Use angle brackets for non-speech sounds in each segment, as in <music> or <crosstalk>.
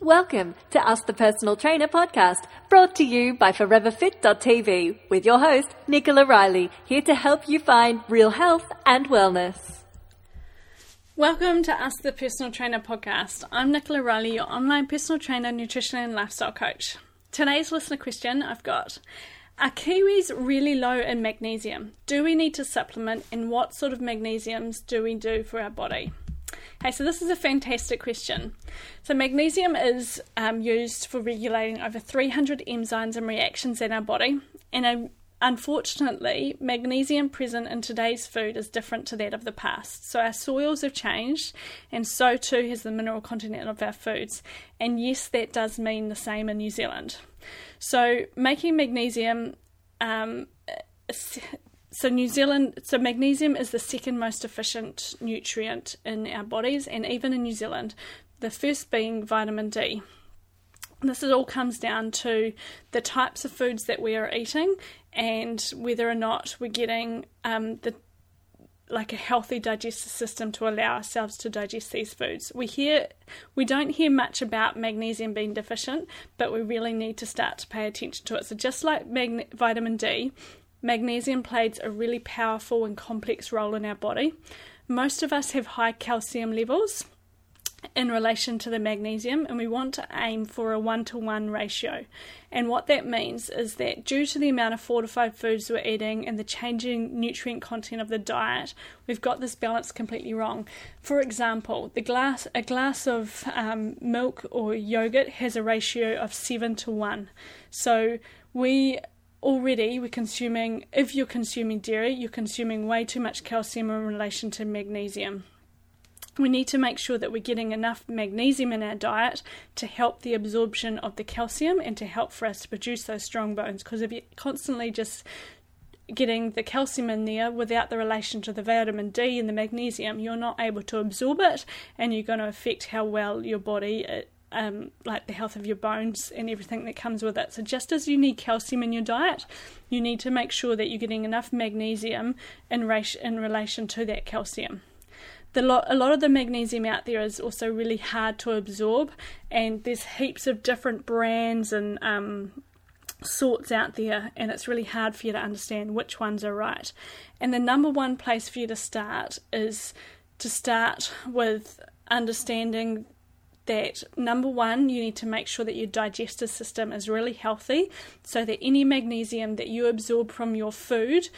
Welcome to Ask the Personal Trainer podcast, brought to you by ForeverFit.tv with your host, Nicola Riley, here to help you find real health and wellness. Welcome to Ask the Personal Trainer podcast. I'm Nicola Riley, your online personal trainer, nutrition, and lifestyle coach. Today's listener question I've got Are kiwis really low in magnesium? Do we need to supplement, and what sort of magnesiums do we do for our body? Okay, so this is a fantastic question. So, magnesium is um, used for regulating over 300 enzymes and reactions in our body, and uh, unfortunately, magnesium present in today's food is different to that of the past. So, our soils have changed, and so too has the mineral content of our foods. And yes, that does mean the same in New Zealand. So, making magnesium um, so New Zealand, so magnesium is the second most efficient nutrient in our bodies, and even in New Zealand, the first being vitamin D. This all comes down to the types of foods that we are eating and whether or not we're getting um, the like a healthy digestive system to allow ourselves to digest these foods. We hear we don't hear much about magnesium being deficient, but we really need to start to pay attention to it. So just like magne- vitamin D, Magnesium plays a really powerful and complex role in our body. Most of us have high calcium levels in relation to the magnesium, and we want to aim for a one to one ratio. And what that means is that due to the amount of fortified foods we're eating and the changing nutrient content of the diet, we've got this balance completely wrong. For example, the glass a glass of um, milk or yogurt has a ratio of seven to one. So we already we're consuming, if you're consuming dairy, you're consuming way too much calcium in relation to magnesium. We need to make sure that we're getting enough magnesium in our diet to help the absorption of the calcium and to help for us to produce those strong bones. Because if you're constantly just getting the calcium in there without the relation to the vitamin D and the magnesium, you're not able to absorb it and you're going to affect how well your body uh, um, like the health of your bones and everything that comes with it. So, just as you need calcium in your diet, you need to make sure that you're getting enough magnesium in, in relation to that calcium. Lo- a lot of the magnesium out there is also really hard to absorb, and there's heaps of different brands and um, sorts out there, and it's really hard for you to understand which ones are right. And the number one place for you to start is to start with understanding that number one, you need to make sure that your digestive system is really healthy so that any magnesium that you absorb from your food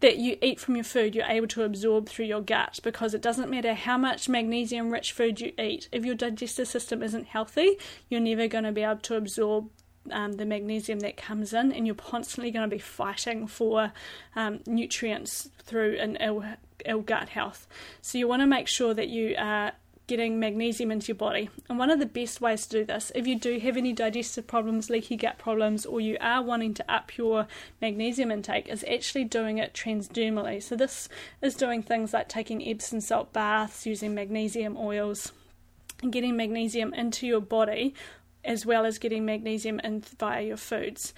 that you eat from your food you're able to absorb through your gut because it doesn't matter how much magnesium rich food you eat if your digestive system isn't healthy you're never going to be able to absorb um, the magnesium that comes in and you're constantly going to be fighting for um, nutrients through an ill, ill gut health. So you want to make sure that you are getting magnesium into your body. And one of the best ways to do this, if you do have any digestive problems, leaky gut problems, or you are wanting to up your magnesium intake, is actually doing it transdermally. So, this is doing things like taking Epsom salt baths, using magnesium oils, and getting magnesium into your body as well as getting magnesium in via your foods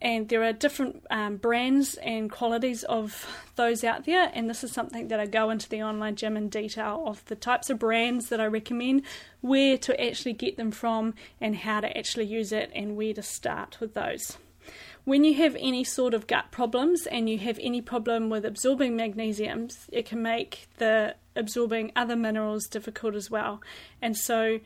and there are different um, brands and qualities of those out there and this is something that i go into the online gym in detail of the types of brands that i recommend where to actually get them from and how to actually use it and where to start with those. When you have any sort of gut problems and you have any problem with absorbing magnesium it can make the absorbing other minerals difficult as well. And so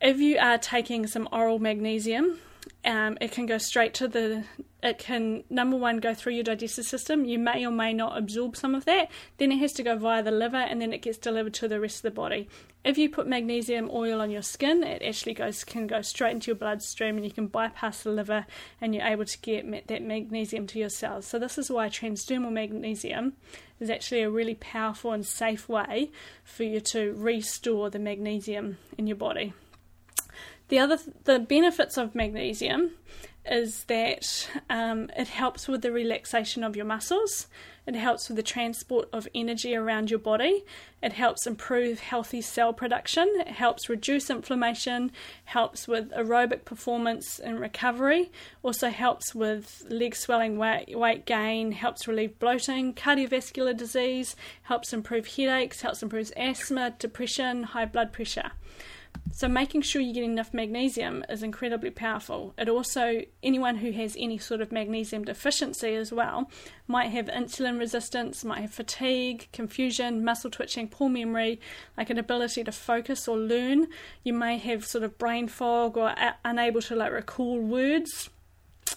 if you are taking some oral magnesium um, it can go straight to the it can number one go through your digestive system. You may or may not absorb some of that. Then it has to go via the liver and then it gets delivered to the rest of the body. If you put magnesium oil on your skin it actually goes can go straight into your bloodstream and you can bypass the liver and you're able to get that magnesium to your cells. So this is why transdermal magnesium is actually a really powerful and safe way for you to restore the magnesium in your body the other the benefits of magnesium is that um, it helps with the relaxation of your muscles. It helps with the transport of energy around your body. It helps improve healthy cell production. It helps reduce inflammation. Helps with aerobic performance and recovery. Also helps with leg swelling, weight, weight gain. Helps relieve bloating, cardiovascular disease. Helps improve headaches. Helps improve asthma, depression, high blood pressure. So making sure you get enough magnesium is incredibly powerful. It also anyone who has any sort of magnesium deficiency as well might have insulin resistance, might have fatigue, confusion, muscle twitching, poor memory, like an ability to focus or learn. You may have sort of brain fog or a- unable to like recall words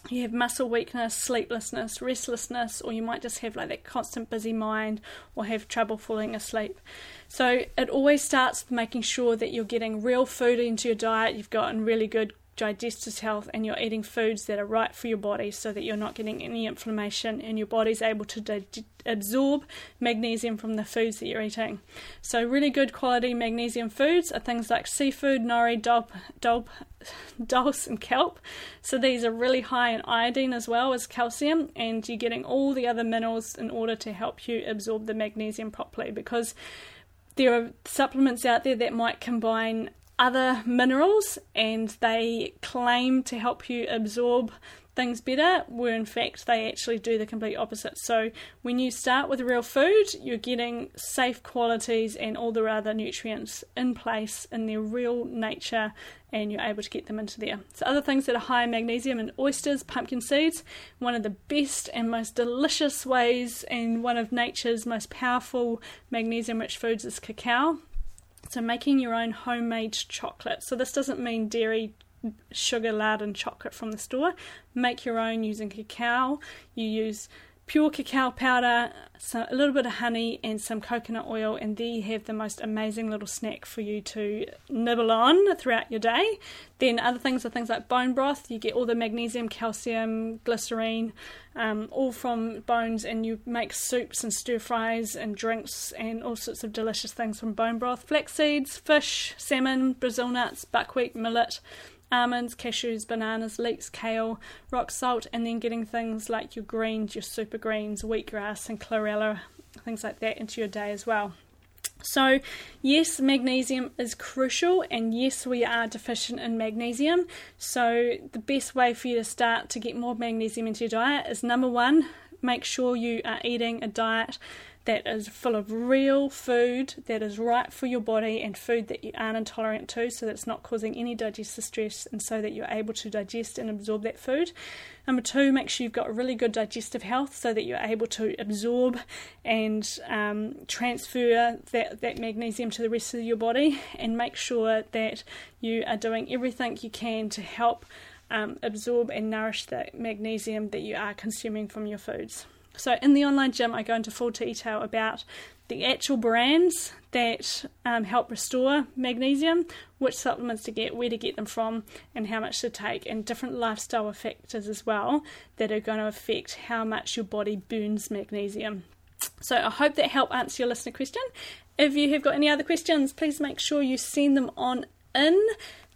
you have muscle weakness, sleeplessness, restlessness, or you might just have like that constant busy mind or have trouble falling asleep. So it always starts with making sure that you're getting real food into your diet, you've gotten really good digestive health and you're eating foods that are right for your body so that you're not getting any inflammation and your body's able to absorb magnesium from the foods that you're eating. So, really good quality magnesium foods are things like seafood, nori, dulp, dulp, <laughs> dulse, and kelp. So, these are really high in iodine as well as calcium, and you're getting all the other minerals in order to help you absorb the magnesium properly because there are supplements out there that might combine other minerals and they claim to help you absorb things better, where in fact they actually do the complete opposite. So when you start with real food, you're getting safe qualities and all the other nutrients in place in their real nature, and you're able to get them into there. So other things that are high in magnesium and oysters, pumpkin seeds, one of the best and most delicious ways and one of nature's most powerful magnesium rich foods is cacao. So, making your own homemade chocolate. So, this doesn't mean dairy, sugar laden chocolate from the store. Make your own using cacao. You use pure cacao powder, so a little bit of honey, and some coconut oil, and there you have the most amazing little snack for you to nibble on throughout your day. Then other things are things like bone broth. You get all the magnesium, calcium, glycerine, um, all from bones, and you make soups and stir fries and drinks and all sorts of delicious things from bone broth. Flax seeds, fish, salmon, Brazil nuts, buckwheat, millet almonds, cashews, bananas, leeks, kale, rock salt, and then getting things like your greens, your super greens, wheatgrass, and chlorella, things like that into your day as well. So, yes, magnesium is crucial, and yes, we are deficient in magnesium. So, the best way for you to start to get more magnesium into your diet is number one, make sure you are eating a diet that is full of real food that is right for your body and food that you aren't intolerant to so that it's not causing any digestive stress and so that you're able to digest and absorb that food. Number two, make sure you've got really good digestive health so that you're able to absorb and um, transfer that, that magnesium to the rest of your body and make sure that you are doing everything you can to help um, absorb and nourish the magnesium that you are consuming from your foods. So in the online gym, I go into full detail about the actual brands that um, help restore magnesium, which supplements to get, where to get them from, and how much to take, and different lifestyle factors as well that are going to affect how much your body burns magnesium. So I hope that helped answer your listener question. If you have got any other questions, please make sure you send them on in.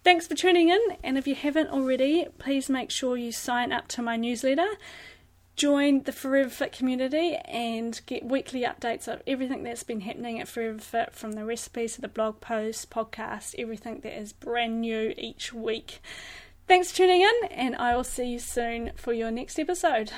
Thanks for tuning in, and if you haven't already, please make sure you sign up to my newsletter join the Forever Fit community and get weekly updates of everything that's been happening at Forever Fit from the recipes to the blog posts, podcast, everything that is brand new each week. Thanks for tuning in, and I will see you soon for your next episode.